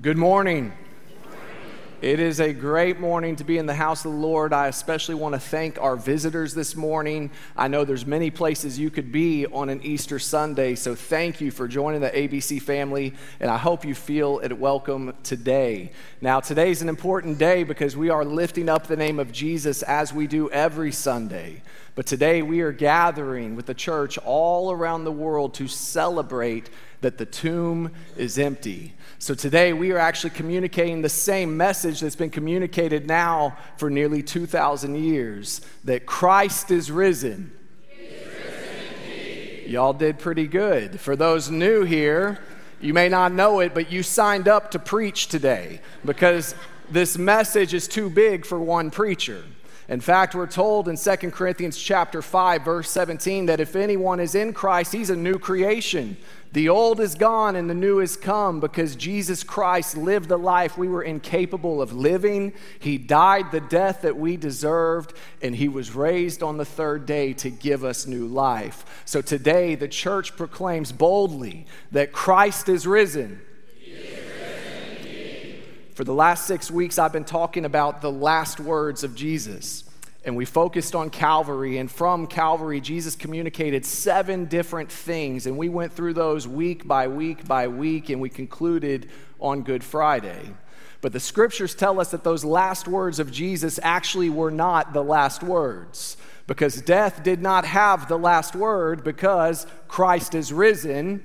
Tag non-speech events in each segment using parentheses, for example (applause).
Good morning. It is a great morning to be in the house of the Lord. I especially want to thank our visitors this morning. I know there's many places you could be on an Easter Sunday, so thank you for joining the ABC family, and I hope you feel at welcome today. Now, today's an important day because we are lifting up the name of Jesus as we do every Sunday. But today we are gathering with the church all around the world to celebrate that the tomb is empty. So today we are actually communicating the same message that's been communicated now for nearly 2,000 years that Christ is risen. Y'all did pretty good. For those new here, you may not know it, but you signed up to preach today because this message is too big for one preacher. In fact, we're told in 2 Corinthians chapter 5 verse 17 that if anyone is in Christ, he's a new creation. The old is gone and the new is come because Jesus Christ lived the life we were incapable of living. He died the death that we deserved and he was raised on the third day to give us new life. So today the church proclaims boldly that Christ is risen. For the last six weeks, I've been talking about the last words of Jesus. And we focused on Calvary. And from Calvary, Jesus communicated seven different things. And we went through those week by week by week. And we concluded on Good Friday. But the scriptures tell us that those last words of Jesus actually were not the last words. Because death did not have the last word because Christ is risen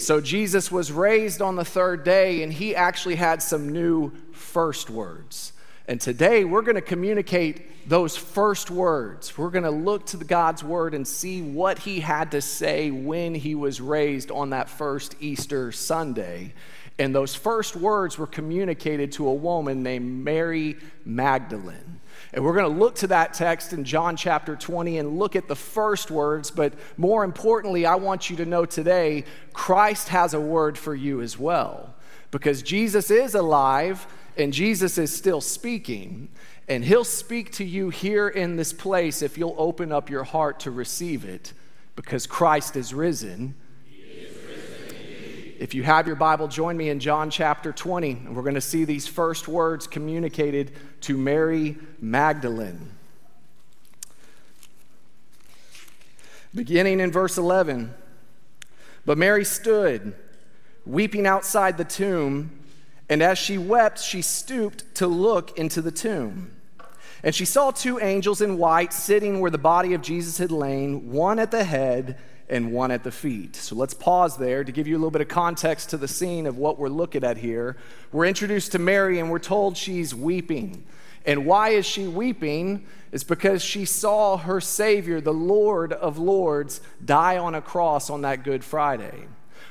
so Jesus was raised on the third day, and he actually had some new first words. And today we're going to communicate those first words. We're going to look to God's word and see what he had to say when he was raised on that first Easter Sunday. And those first words were communicated to a woman named Mary Magdalene. And we're going to look to that text in John chapter 20 and look at the first words. But more importantly, I want you to know today Christ has a word for you as well. Because Jesus is alive and Jesus is still speaking. And he'll speak to you here in this place if you'll open up your heart to receive it. Because Christ is risen if you have your Bible, join me in John chapter 20, and we're going to see these first words communicated to Mary Magdalene. Beginning in verse 11. But Mary stood, weeping outside the tomb, and as she wept, she stooped to look into the tomb. And she saw two angels in white sitting where the body of Jesus had lain, one at the head and one at the feet. So let's pause there to give you a little bit of context to the scene of what we're looking at here. We're introduced to Mary and we're told she's weeping. And why is she weeping? It's because she saw her Savior, the Lord of Lords, die on a cross on that Good Friday.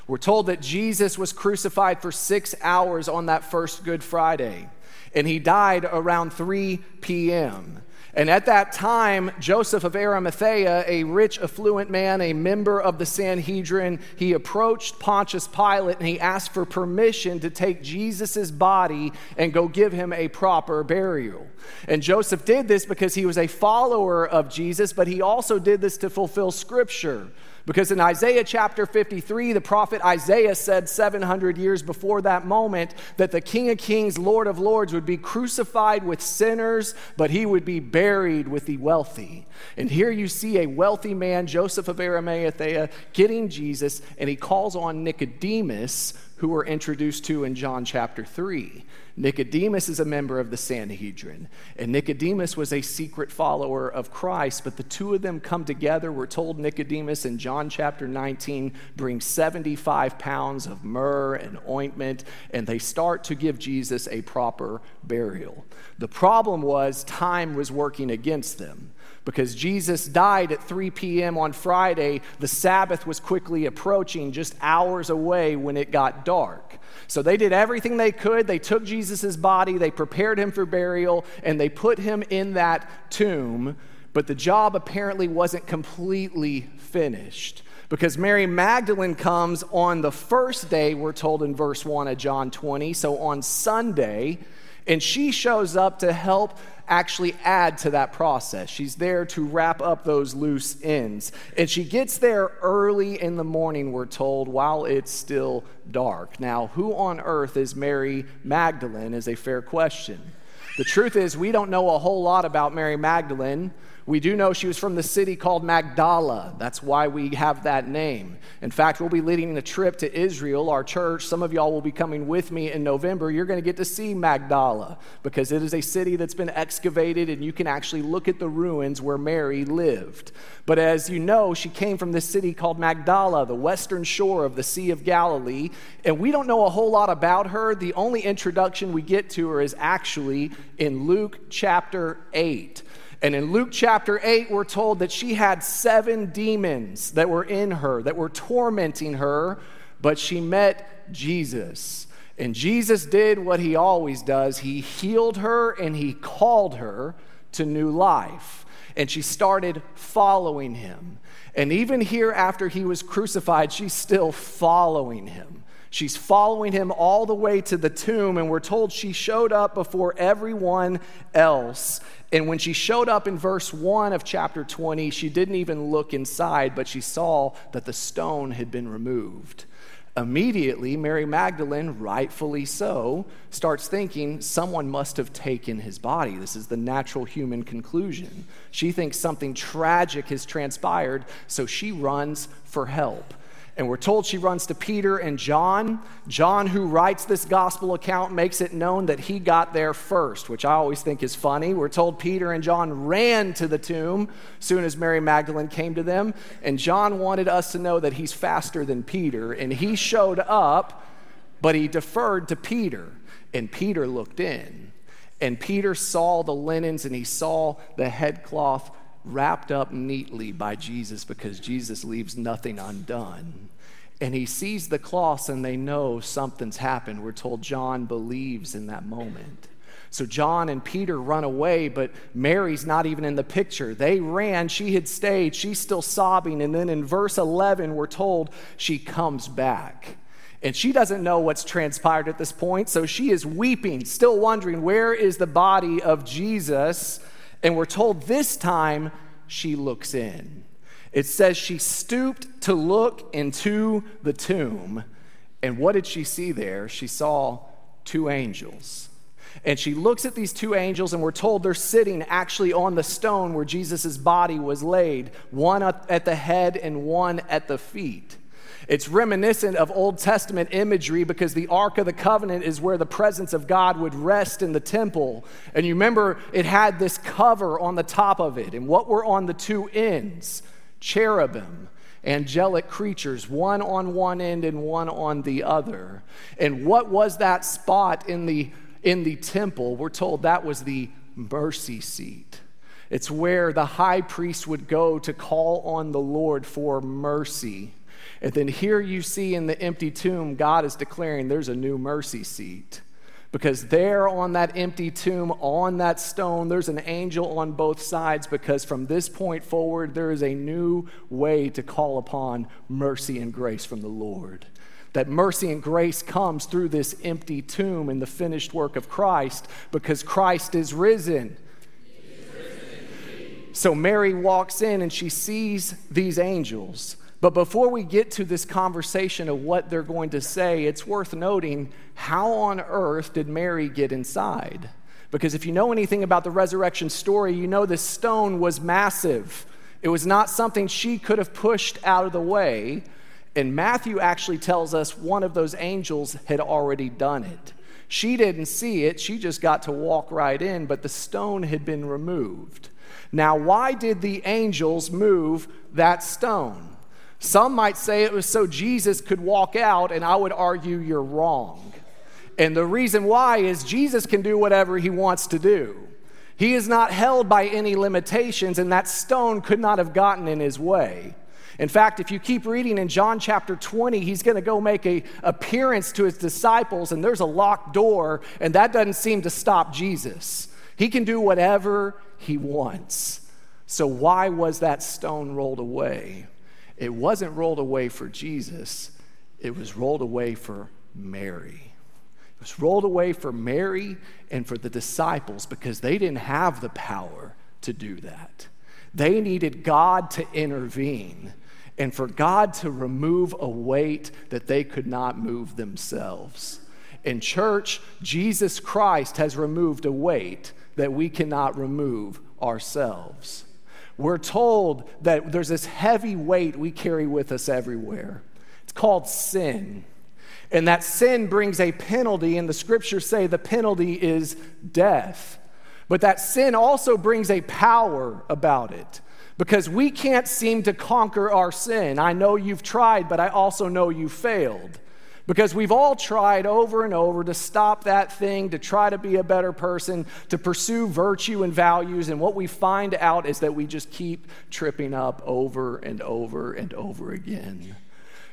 We're told that Jesus was crucified for six hours on that first Good Friday, and he died around 3 p.m. And at that time, Joseph of Arimathea, a rich, affluent man, a member of the Sanhedrin, he approached Pontius Pilate and he asked for permission to take Jesus' body and go give him a proper burial. And Joseph did this because he was a follower of Jesus, but he also did this to fulfill scripture. Because in Isaiah chapter 53, the prophet Isaiah said 700 years before that moment that the King of Kings, Lord of Lords, would be crucified with sinners, but he would be buried with the wealthy. And here you see a wealthy man, Joseph of Arimathea, getting Jesus, and he calls on Nicodemus, who we're introduced to in John chapter 3. Nicodemus is a member of the Sanhedrin, and Nicodemus was a secret follower of Christ, but the two of them come together. We're told Nicodemus in John chapter 19 brings 75 pounds of myrrh and ointment, and they start to give Jesus a proper burial. The problem was time was working against them because Jesus died at 3 p.m. on Friday. The Sabbath was quickly approaching, just hours away when it got dark. So they did everything they could. They took Jesus' body, they prepared him for burial, and they put him in that tomb. But the job apparently wasn't completely finished because Mary Magdalene comes on the first day, we're told in verse 1 of John 20, so on Sunday, And she shows up to help actually add to that process. She's there to wrap up those loose ends. And she gets there early in the morning, we're told, while it's still dark. Now, who on earth is Mary Magdalene is a fair question. The truth is, we don't know a whole lot about Mary Magdalene. We do know she was from the city called Magdala. That's why we have that name. In fact, we'll be leading a trip to Israel, our church. Some of y'all will be coming with me in November. You're going to get to see Magdala because it is a city that's been excavated and you can actually look at the ruins where Mary lived. But as you know, she came from this city called Magdala, the western shore of the Sea of Galilee. And we don't know a whole lot about her. The only introduction we get to her is actually in Luke chapter 8. And in Luke chapter 8, we're told that she had seven demons that were in her, that were tormenting her, but she met Jesus. And Jesus did what he always does he healed her and he called her to new life. And she started following him. And even here, after he was crucified, she's still following him. She's following him all the way to the tomb, and we're told she showed up before everyone else. And when she showed up in verse 1 of chapter 20, she didn't even look inside, but she saw that the stone had been removed. Immediately, Mary Magdalene, rightfully so, starts thinking someone must have taken his body. This is the natural human conclusion. She thinks something tragic has transpired, so she runs for help. And we're told she runs to Peter and John. John, who writes this gospel account, makes it known that he got there first, which I always think is funny. We're told Peter and John ran to the tomb soon as Mary Magdalene came to them. And John wanted us to know that he's faster than Peter. And he showed up, but he deferred to Peter. And Peter looked in. And Peter saw the linens and he saw the headcloth wrapped up neatly by Jesus because Jesus leaves nothing undone. And he sees the cloths and they know something's happened. We're told John believes in that moment. So John and Peter run away, but Mary's not even in the picture. They ran, she had stayed, she's still sobbing. And then in verse 11, we're told she comes back. And she doesn't know what's transpired at this point, so she is weeping, still wondering where is the body of Jesus. And we're told this time she looks in. It says she stooped to look into the tomb. And what did she see there? She saw two angels. And she looks at these two angels, and we're told they're sitting actually on the stone where Jesus' body was laid, one at the head and one at the feet. It's reminiscent of Old Testament imagery because the Ark of the Covenant is where the presence of God would rest in the temple. And you remember it had this cover on the top of it. And what were on the two ends? Cherubim angelic creatures, one on one end and one on the other. And what was that spot in the in the temple? We're told that was the mercy seat. It's where the high priest would go to call on the Lord for mercy. And then here you see in the empty tomb, God is declaring there's a new mercy seat. Because there on that empty tomb, on that stone, there's an angel on both sides. Because from this point forward, there is a new way to call upon mercy and grace from the Lord. That mercy and grace comes through this empty tomb and the finished work of Christ because Christ is risen. So Mary walks in and she sees these angels. But before we get to this conversation of what they're going to say, it's worth noting how on earth did Mary get inside? Because if you know anything about the resurrection story, you know this stone was massive. It was not something she could have pushed out of the way. And Matthew actually tells us one of those angels had already done it. She didn't see it, she just got to walk right in, but the stone had been removed. Now, why did the angels move that stone? Some might say it was so Jesus could walk out, and I would argue you're wrong. And the reason why is Jesus can do whatever he wants to do. He is not held by any limitations, and that stone could not have gotten in his way. In fact, if you keep reading in John chapter 20, he's going to go make a appearance to his disciples, and there's a locked door, and that doesn't seem to stop Jesus. He can do whatever he wants. So, why was that stone rolled away? It wasn't rolled away for Jesus, it was rolled away for Mary. It was rolled away for Mary and for the disciples because they didn't have the power to do that. They needed God to intervene and for God to remove a weight that they could not move themselves. In church, Jesus Christ has removed a weight that we cannot remove ourselves. We're told that there's this heavy weight we carry with us everywhere. It's called sin. And that sin brings a penalty, and the scriptures say the penalty is death. But that sin also brings a power about it because we can't seem to conquer our sin. I know you've tried, but I also know you failed. Because we've all tried over and over to stop that thing, to try to be a better person, to pursue virtue and values. And what we find out is that we just keep tripping up over and over and over again.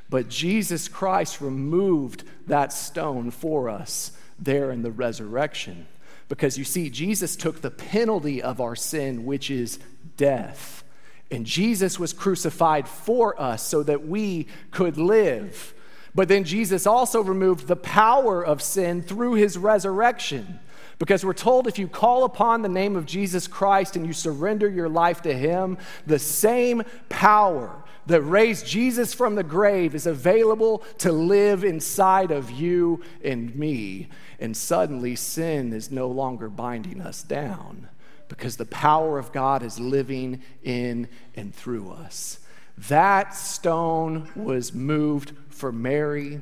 But Jesus Christ removed that stone for us there in the resurrection. Because you see, Jesus took the penalty of our sin, which is death. And Jesus was crucified for us so that we could live. But then Jesus also removed the power of sin through his resurrection. Because we're told if you call upon the name of Jesus Christ and you surrender your life to him, the same power that raised Jesus from the grave is available to live inside of you and me. And suddenly sin is no longer binding us down because the power of God is living in and through us. That stone was moved for Mary,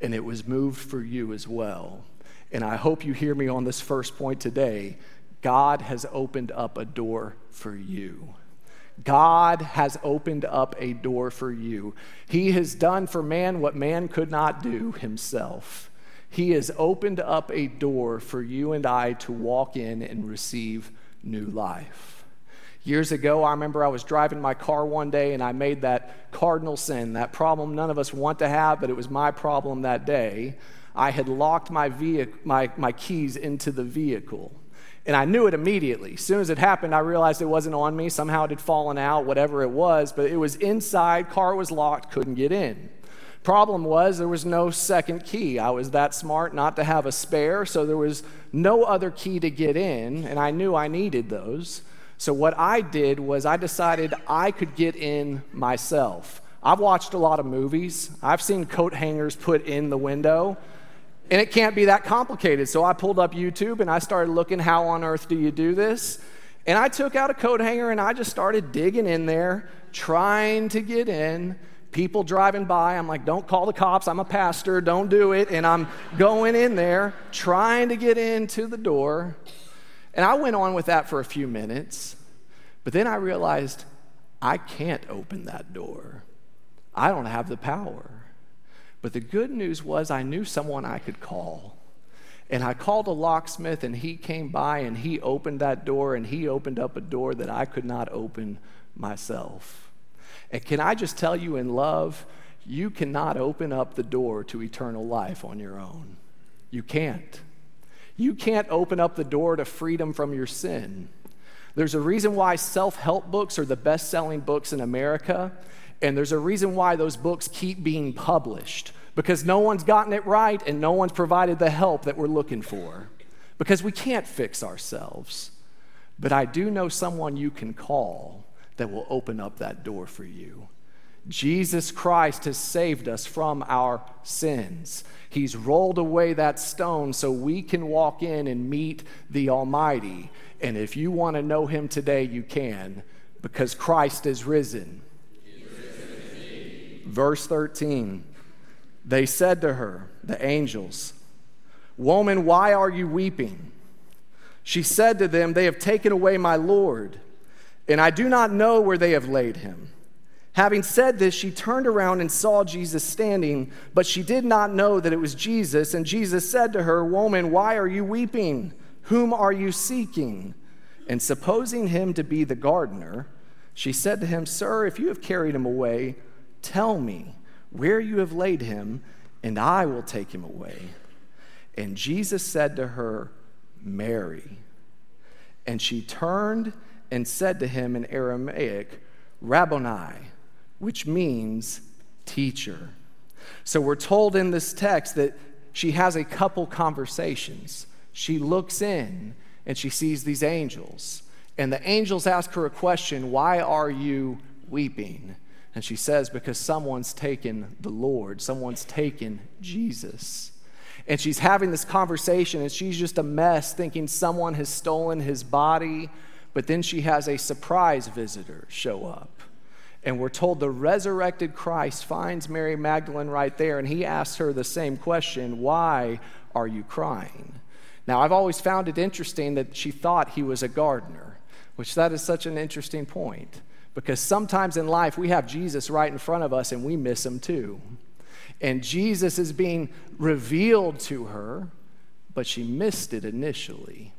and it was moved for you as well. And I hope you hear me on this first point today. God has opened up a door for you. God has opened up a door for you. He has done for man what man could not do himself. He has opened up a door for you and I to walk in and receive new life. Years ago, I remember I was driving my car one day and I made that cardinal sin, that problem none of us want to have, but it was my problem that day. I had locked my, vehicle, my, my keys into the vehicle. And I knew it immediately. As soon as it happened, I realized it wasn't on me. Somehow it had fallen out, whatever it was, but it was inside, car was locked, couldn't get in. Problem was, there was no second key. I was that smart not to have a spare, so there was no other key to get in, and I knew I needed those. So, what I did was I decided I could get in myself. I've watched a lot of movies, I've seen coat hangers put in the window, and it can't be that complicated. So, I pulled up YouTube and I started looking, how on earth do you do this? And I took out a coat hanger and I just started digging in there, trying to get in. People driving by, I'm like, don't call the cops. I'm a pastor. Don't do it. And I'm going in there, trying to get into the door. And I went on with that for a few minutes, but then I realized I can't open that door. I don't have the power. But the good news was I knew someone I could call. And I called a locksmith, and he came by and he opened that door, and he opened up a door that I could not open myself. And can I just tell you in love, you cannot open up the door to eternal life on your own. You can't. You can't open up the door to freedom from your sin. There's a reason why self help books are the best selling books in America, and there's a reason why those books keep being published because no one's gotten it right and no one's provided the help that we're looking for because we can't fix ourselves. But I do know someone you can call that will open up that door for you. Jesus Christ has saved us from our sins. He's rolled away that stone so we can walk in and meet the Almighty. And if you want to know Him today, you can because Christ is risen. Verse 13 They said to her, the angels, Woman, why are you weeping? She said to them, They have taken away my Lord, and I do not know where they have laid him. Having said this, she turned around and saw Jesus standing, but she did not know that it was Jesus. And Jesus said to her, Woman, why are you weeping? Whom are you seeking? And supposing him to be the gardener, she said to him, Sir, if you have carried him away, tell me where you have laid him, and I will take him away. And Jesus said to her, Mary. And she turned and said to him in Aramaic, Rabboni which means teacher. So we're told in this text that she has a couple conversations. She looks in and she sees these angels. And the angels ask her a question Why are you weeping? And she says, Because someone's taken the Lord, someone's taken Jesus. And she's having this conversation, and she's just a mess, thinking someone has stolen his body. But then she has a surprise visitor show up. And we're told the resurrected Christ finds Mary Magdalene right there, and he asks her the same question Why are you crying? Now, I've always found it interesting that she thought he was a gardener, which that is such an interesting point because sometimes in life we have Jesus right in front of us and we miss him too. And Jesus is being revealed to her, but she missed it initially,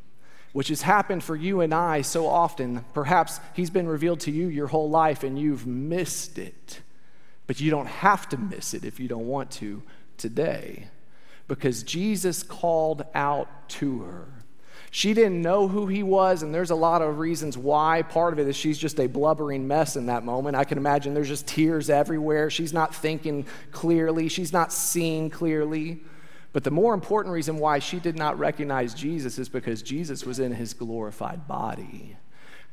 which has happened for you and I so often. Perhaps he's been revealed to you your whole life and you've missed it, but you don't have to miss it if you don't want to today because Jesus called out to her. She didn't know who he was, and there's a lot of reasons why. Part of it is she's just a blubbering mess in that moment. I can imagine there's just tears everywhere. She's not thinking clearly, she's not seeing clearly. But the more important reason why she did not recognize Jesus is because Jesus was in his glorified body.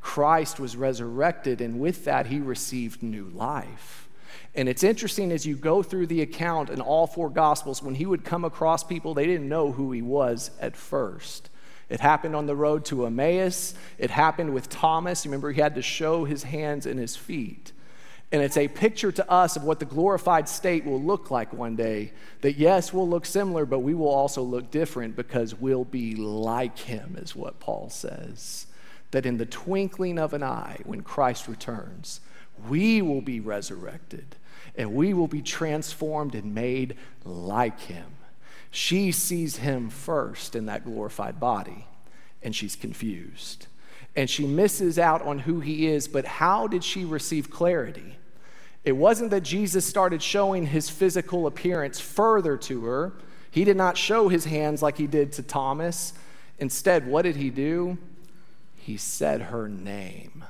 Christ was resurrected, and with that, he received new life. And it's interesting as you go through the account in all four Gospels, when he would come across people, they didn't know who he was at first. It happened on the road to Emmaus. It happened with Thomas. Remember, he had to show his hands and his feet. And it's a picture to us of what the glorified state will look like one day. That, yes, we'll look similar, but we will also look different because we'll be like him, is what Paul says. That in the twinkling of an eye, when Christ returns, we will be resurrected and we will be transformed and made like him. She sees him first in that glorified body, and she's confused. And she misses out on who he is, but how did she receive clarity? It wasn't that Jesus started showing his physical appearance further to her. He did not show his hands like he did to Thomas. Instead, what did he do? He said her name.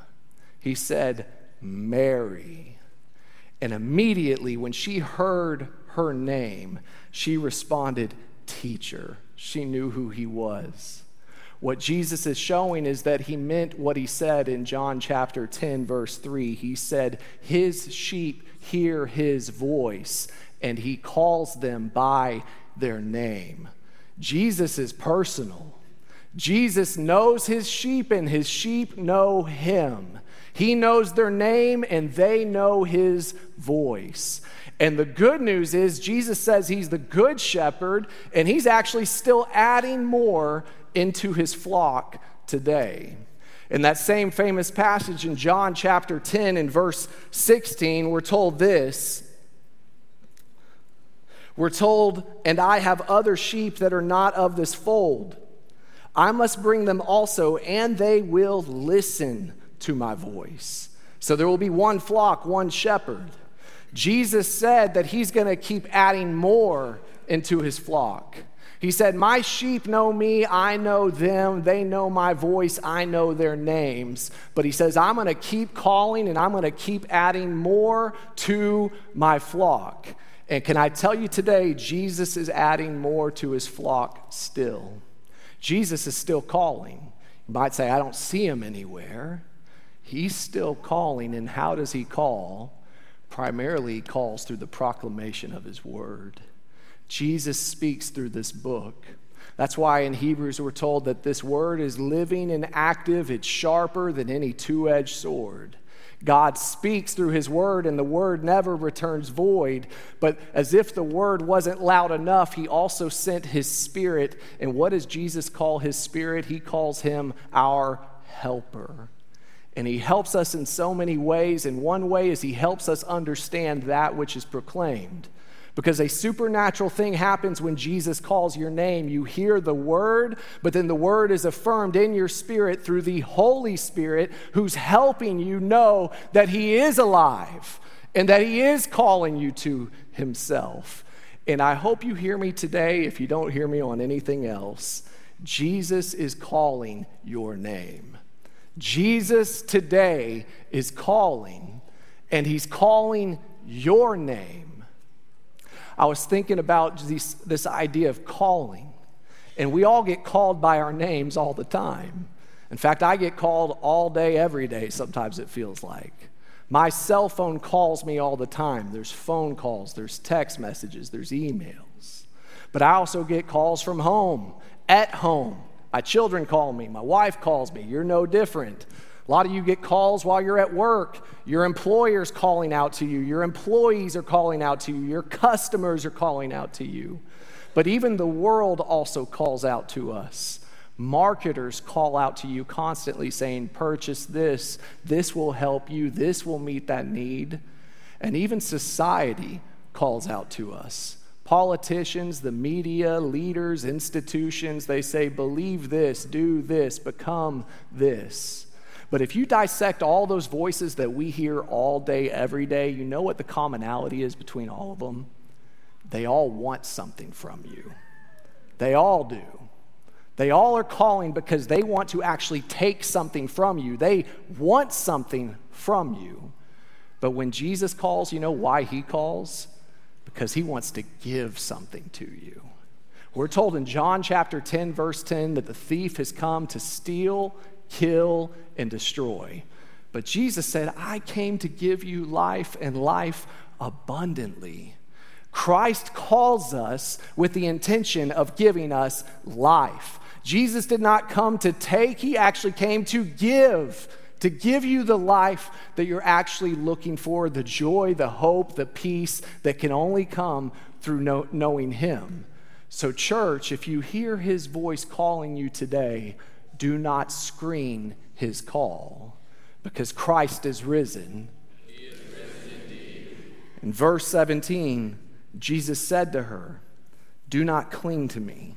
He said, Mary. And immediately, when she heard her name, she responded, Teacher. She knew who he was. What Jesus is showing is that he meant what he said in John chapter 10, verse 3. He said, His sheep hear his voice, and he calls them by their name. Jesus is personal. Jesus knows his sheep, and his sheep know him. He knows their name and they know his voice. And the good news is, Jesus says he's the good shepherd, and he's actually still adding more into his flock today. In that same famous passage in John chapter 10 and verse 16, we're told this. We're told, and I have other sheep that are not of this fold. I must bring them also, and they will listen to my voice. So there will be one flock, one shepherd. Jesus said that he's going to keep adding more into his flock. He said, My sheep know me, I know them, they know my voice, I know their names. But he says, I'm going to keep calling and I'm going to keep adding more to my flock. And can I tell you today, Jesus is adding more to his flock still. Jesus is still calling. You might say, I don't see him anywhere. He's still calling, and how does he call? Primarily, he calls through the proclamation of his word. Jesus speaks through this book. That's why in Hebrews we're told that this word is living and active, it's sharper than any two edged sword. God speaks through his word, and the word never returns void. But as if the word wasn't loud enough, he also sent his spirit. And what does Jesus call his spirit? He calls him our helper. And he helps us in so many ways. And one way is he helps us understand that which is proclaimed. Because a supernatural thing happens when Jesus calls your name. You hear the word, but then the word is affirmed in your spirit through the Holy Spirit who's helping you know that he is alive and that he is calling you to himself. And I hope you hear me today, if you don't hear me on anything else. Jesus is calling your name. Jesus today is calling, and he's calling your name. I was thinking about this, this idea of calling. And we all get called by our names all the time. In fact, I get called all day, every day, sometimes it feels like. My cell phone calls me all the time. There's phone calls, there's text messages, there's emails. But I also get calls from home, at home. My children call me, my wife calls me. You're no different. A lot of you get calls while you're at work. Your employer's calling out to you. Your employees are calling out to you. Your customers are calling out to you. But even the world also calls out to us. Marketers call out to you constantly saying, Purchase this, this will help you, this will meet that need. And even society calls out to us. Politicians, the media, leaders, institutions, they say, Believe this, do this, become this. But if you dissect all those voices that we hear all day, every day, you know what the commonality is between all of them? They all want something from you. They all do. They all are calling because they want to actually take something from you. They want something from you. But when Jesus calls, you know why he calls? Because he wants to give something to you. We're told in John chapter 10, verse 10, that the thief has come to steal, kill, and destroy. But Jesus said, I came to give you life and life abundantly. Christ calls us with the intention of giving us life. Jesus did not come to take, he actually came to give, to give you the life that you're actually looking for, the joy, the hope, the peace that can only come through know, knowing him. So, church, if you hear his voice calling you today, do not screen his call because Christ is risen. Is risen in verse 17, Jesus said to her, Do not cling to me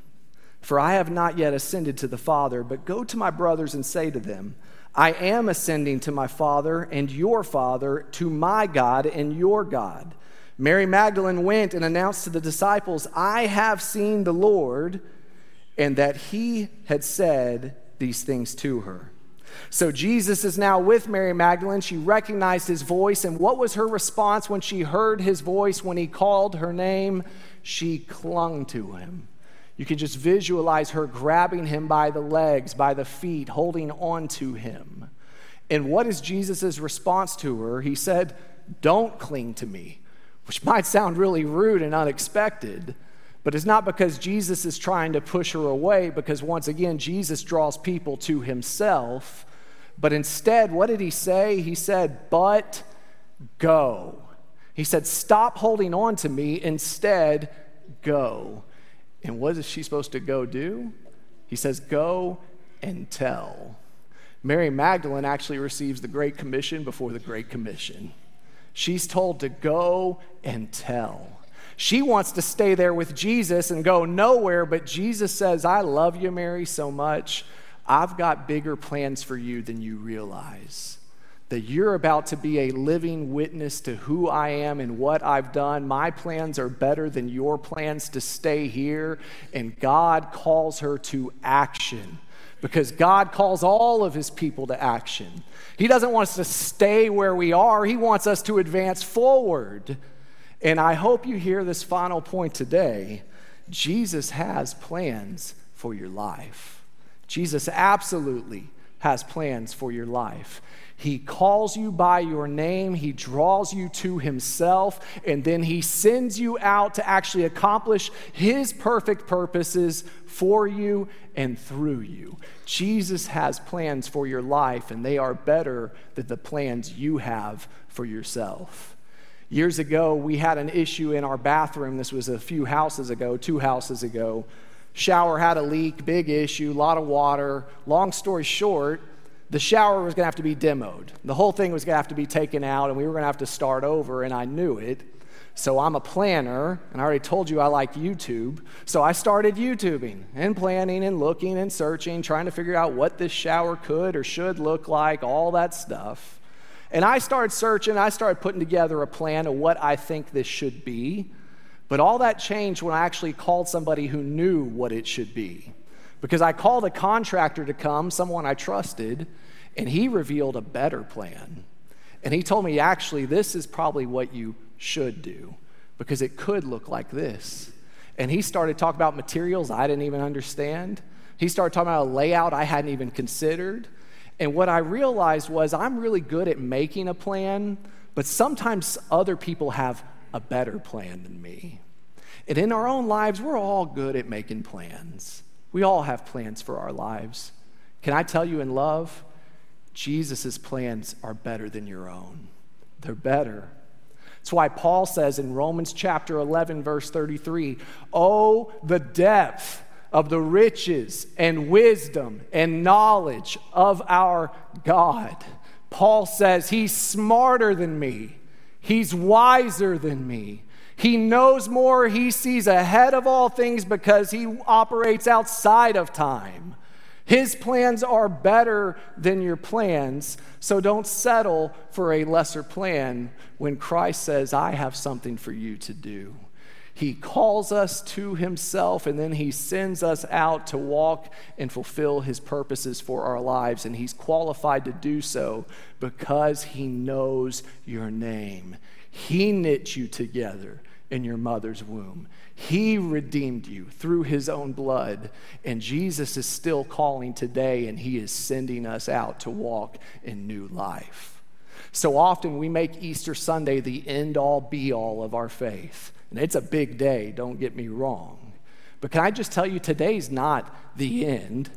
for I have not yet ascended to the Father, but go to my brothers and say to them, I am ascending to my Father and your Father, to my God and your God. Mary Magdalene went and announced to the disciples, I have seen the Lord, and that he had said these things to her. So Jesus is now with Mary Magdalene. She recognized his voice. And what was her response when she heard his voice when he called her name? She clung to him. You can just visualize her grabbing him by the legs, by the feet, holding on to him. And what is Jesus' response to her? He said, Don't cling to me, which (laughs) might sound really rude and unexpected, but it's not because Jesus is trying to push her away, because once again, Jesus draws people to himself. But instead, what did he say? He said, But go. He said, Stop holding on to me. Instead, go. And what is she supposed to go do? He says, Go and tell. Mary Magdalene actually receives the Great Commission before the Great Commission. She's told to go and tell. She wants to stay there with Jesus and go nowhere, but Jesus says, I love you, Mary, so much. I've got bigger plans for you than you realize that you're about to be a living witness to who I am and what I've done. My plans are better than your plans to stay here. And God calls her to action because God calls all of his people to action. He doesn't want us to stay where we are, He wants us to advance forward. And I hope you hear this final point today. Jesus has plans for your life. Jesus absolutely has plans for your life. He calls you by your name, He draws you to Himself, and then He sends you out to actually accomplish His perfect purposes for you and through you. Jesus has plans for your life, and they are better than the plans you have for yourself. Years ago, we had an issue in our bathroom. This was a few houses ago, two houses ago. Shower had a leak, big issue, a lot of water. Long story short, the shower was going to have to be demoed. The whole thing was going to have to be taken out, and we were going to have to start over, and I knew it. So I'm a planner, and I already told you I like YouTube. So I started YouTubing and planning and looking and searching, trying to figure out what this shower could or should look like, all that stuff. And I started searching, I started putting together a plan of what I think this should be. But all that changed when I actually called somebody who knew what it should be. Because I called a contractor to come, someone I trusted, and he revealed a better plan. And he told me, actually, this is probably what you should do because it could look like this. And he started talking about materials I didn't even understand. He started talking about a layout I hadn't even considered. And what I realized was I'm really good at making a plan, but sometimes other people have a better plan than me. And in our own lives, we're all good at making plans. We all have plans for our lives. Can I tell you in love, Jesus' plans are better than your own. They're better. That's why Paul says in Romans chapter 11, verse 33, Oh, the depth of the riches and wisdom and knowledge of our God. Paul says, He's smarter than me, He's wiser than me. He knows more, he sees ahead of all things because he operates outside of time. His plans are better than your plans, so don't settle for a lesser plan when Christ says, I have something for you to do. He calls us to himself and then he sends us out to walk and fulfill his purposes for our lives. And he's qualified to do so because he knows your name. He knit you together in your mother's womb. He redeemed you through his own blood. And Jesus is still calling today, and he is sending us out to walk in new life. So often we make Easter Sunday the end all be all of our faith. And it's a big day, don't get me wrong. But can I just tell you, today's not the end.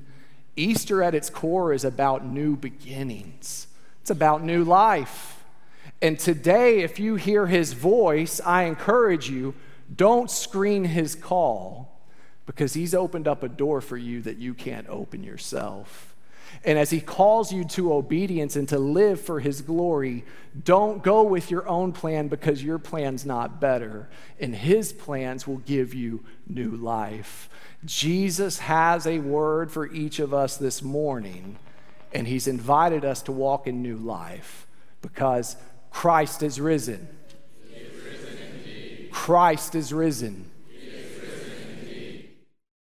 Easter at its core is about new beginnings, it's about new life. And today, if you hear his voice, I encourage you don't screen his call because he's opened up a door for you that you can't open yourself. And as he calls you to obedience and to live for his glory, don't go with your own plan because your plan's not better. And his plans will give you new life. Jesus has a word for each of us this morning, and he's invited us to walk in new life because Christ is risen. Is risen Christ is risen.